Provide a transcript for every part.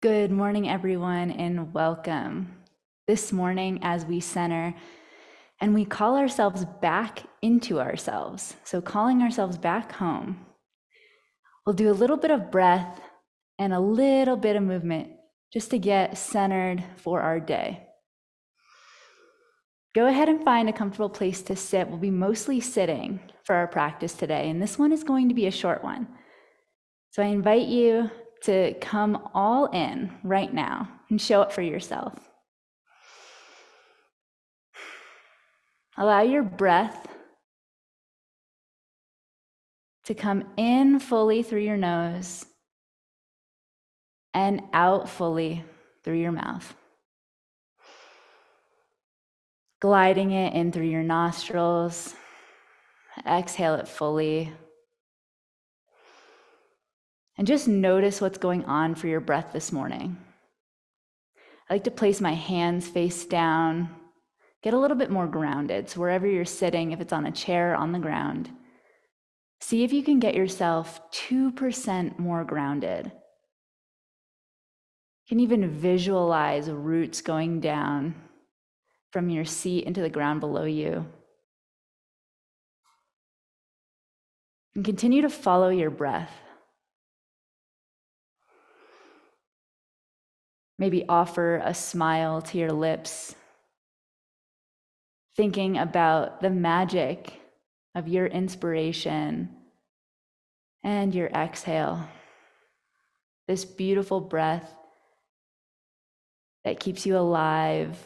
Good morning, everyone, and welcome. This morning, as we center and we call ourselves back into ourselves, so calling ourselves back home, we'll do a little bit of breath and a little bit of movement just to get centered for our day. Go ahead and find a comfortable place to sit. We'll be mostly sitting for our practice today, and this one is going to be a short one. So I invite you to come all in right now and show up for yourself. Allow your breath to come in fully through your nose and out fully through your mouth. Gliding it in through your nostrils. Exhale it fully and just notice what's going on for your breath this morning. I like to place my hands face down, get a little bit more grounded. So, wherever you're sitting, if it's on a chair or on the ground, see if you can get yourself 2% more grounded. You can even visualize roots going down from your seat into the ground below you. And continue to follow your breath. Maybe offer a smile to your lips, thinking about the magic of your inspiration and your exhale. This beautiful breath that keeps you alive,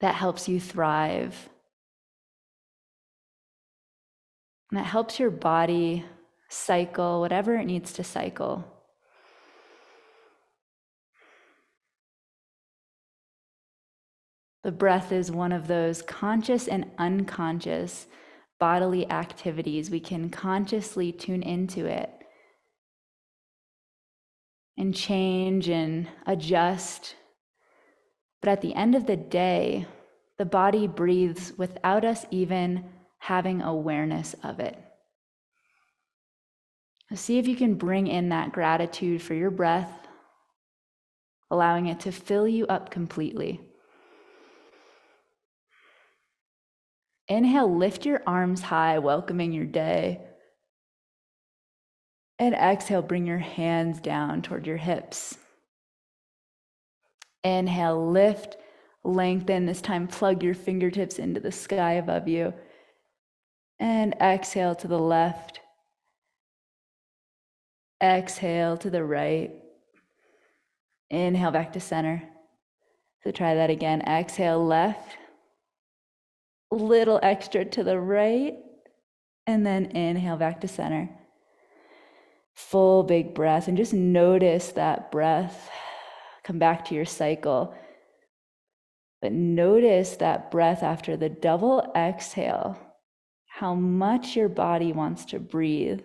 that helps you thrive, and that helps your body cycle whatever it needs to cycle. The breath is one of those conscious and unconscious bodily activities. We can consciously tune into it and change and adjust. But at the end of the day, the body breathes without us even having awareness of it. See if you can bring in that gratitude for your breath, allowing it to fill you up completely. Inhale, lift your arms high, welcoming your day. And exhale, bring your hands down toward your hips. Inhale, lift, lengthen. This time, plug your fingertips into the sky above you. And exhale to the left. Exhale to the right. Inhale back to center. So try that again. Exhale left little extra to the right, and then inhale back to center. Full big breath, and just notice that breath. Come back to your cycle. But notice that breath after the double exhale, how much your body wants to breathe.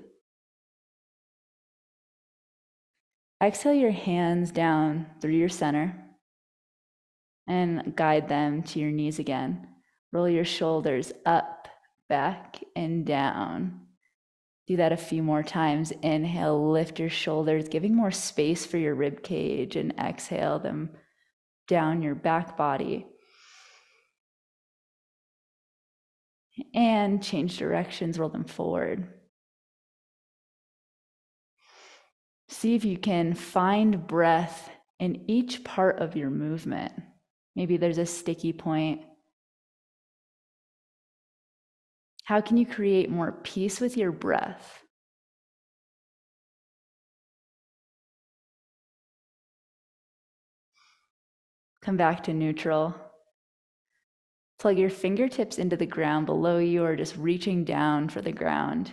Exhale your hands down through your center and guide them to your knees again. Roll your shoulders up, back, and down. Do that a few more times. Inhale, lift your shoulders, giving more space for your rib cage, and exhale them down your back body. And change directions, roll them forward. See if you can find breath in each part of your movement. Maybe there's a sticky point How can you create more peace with your breath? Come back to neutral. Plug your fingertips into the ground below you or just reaching down for the ground.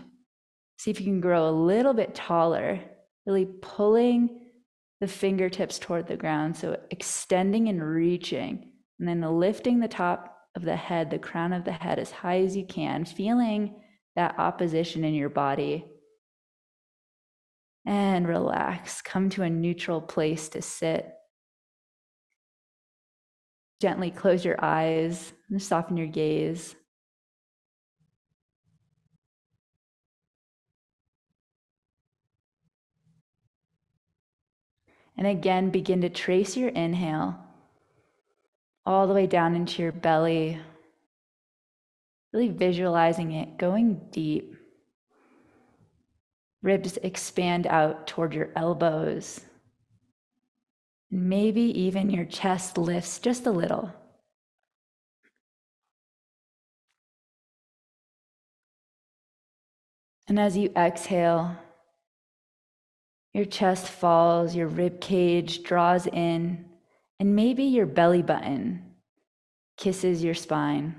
See if you can grow a little bit taller, really pulling the fingertips toward the ground. So extending and reaching, and then lifting the top of the head, the crown of the head, as high as you can, feeling that opposition in your body. And relax. Come to a neutral place to sit. Gently close your eyes and soften your gaze. And again, begin to trace your inhale all the way down into your belly, really visualizing it going deep. Ribs expand out toward your elbows. Maybe even your chest lifts just a little. And as you exhale, your chest falls, your rib cage draws in, and maybe your belly button kisses your spine.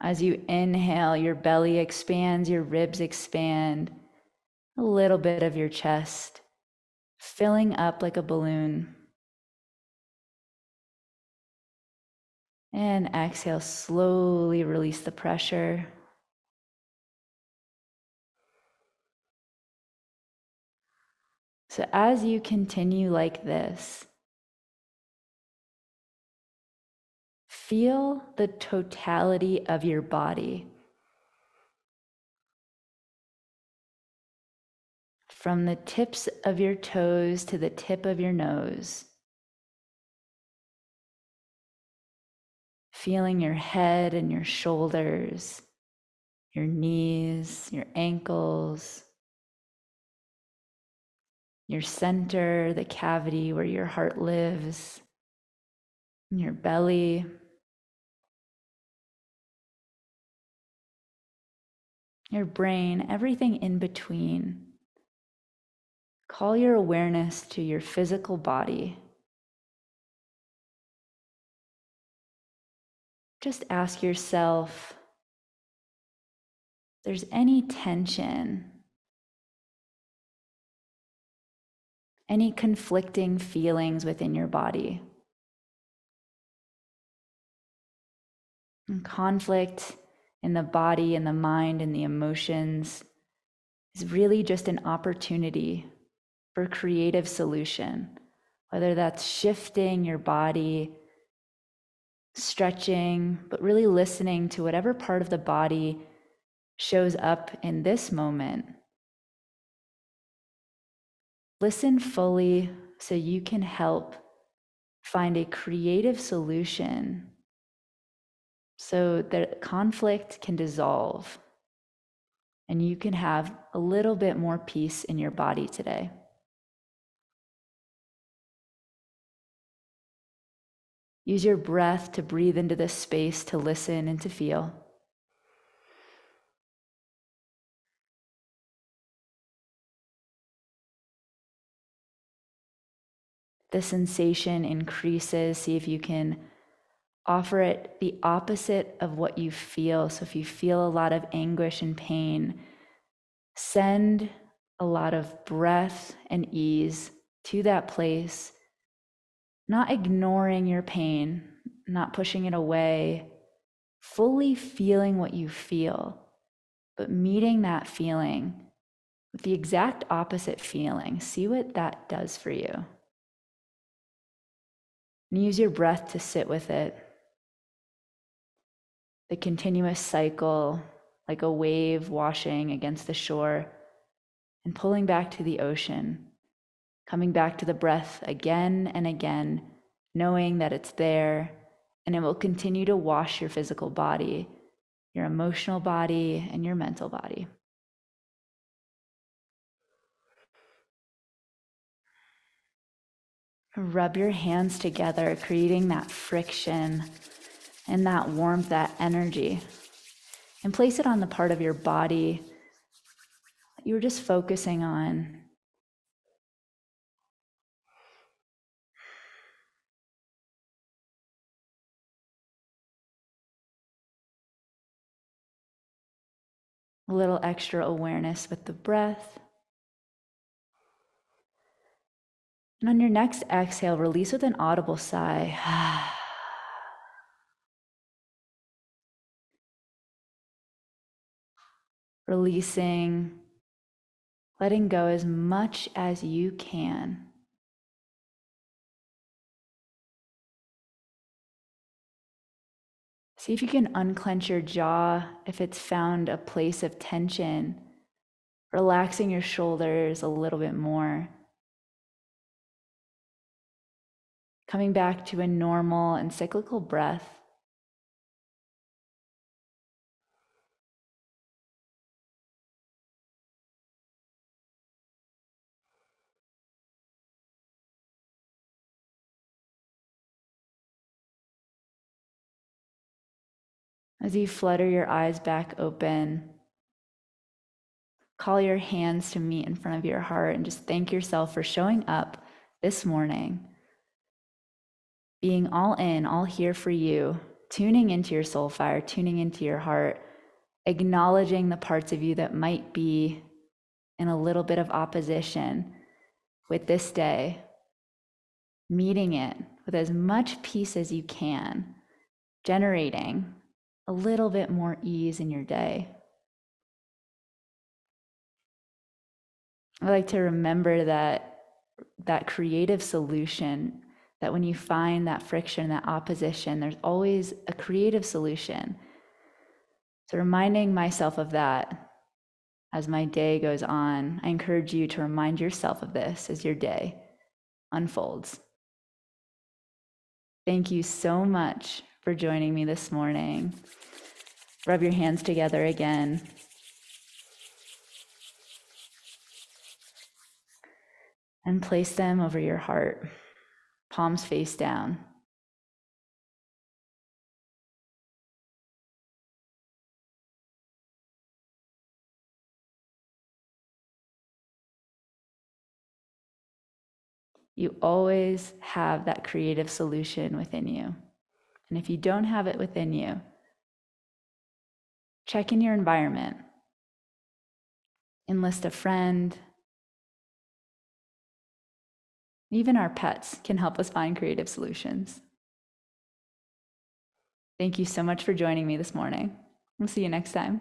As you inhale, your belly expands, your ribs expand, a little bit of your chest filling up like a balloon. And exhale, slowly release the pressure. So, as you continue like this, feel the totality of your body. From the tips of your toes to the tip of your nose. feeling your head and your shoulders, your knees, your ankles, your center, the cavity where your heart lives, your belly. Your brain, everything in between. Call your awareness to your physical body. just ask yourself there's any tension, any conflicting feelings within your body. And conflict in the body and the mind and the emotions is really just an opportunity for creative solution, whether that's shifting your body stretching, but really listening to whatever part of the body shows up in this moment. Listen fully so you can help find a creative solution so that conflict can dissolve and you can have a little bit more peace in your body today. Use your breath to breathe into this space, to listen and to feel. The sensation increases. See if you can offer it the opposite of what you feel. So, if you feel a lot of anguish and pain, send a lot of breath and ease to that place not ignoring your pain, not pushing it away, fully feeling what you feel, but meeting that feeling with the exact opposite feeling. See what that does for you. And use your breath to sit with it. The continuous cycle, like a wave washing against the shore and pulling back to the ocean coming back to the breath again and again, knowing that it's there and it will continue to wash your physical body, your emotional body, and your mental body. Rub your hands together, creating that friction and that warmth, that energy, and place it on the part of your body that you were just focusing on a little extra awareness with the breath. And on your next exhale, release with an audible sigh. Releasing, letting go as much as you can. See if you can unclench your jaw if it's found a place of tension, relaxing your shoulders a little bit more. Coming back to a normal and cyclical breath. As you flutter your eyes back open, call your hands to meet in front of your heart and just thank yourself for showing up this morning, being all in, all here for you, tuning into your soul fire, tuning into your heart, acknowledging the parts of you that might be in a little bit of opposition with this day, meeting it with as much peace as you can, generating a little bit more ease in your day. I like to remember that that creative solution that when you find that friction, that opposition, there's always a creative solution. So reminding myself of that as my day goes on, I encourage you to remind yourself of this as your day unfolds. Thank you so much for joining me this morning. Rub your hands together again. And place them over your heart, palms face down. You always have that creative solution within you. And if you don't have it within you, check in your environment. Enlist a friend. Even our pets can help us find creative solutions. Thank you so much for joining me this morning. We'll see you next time.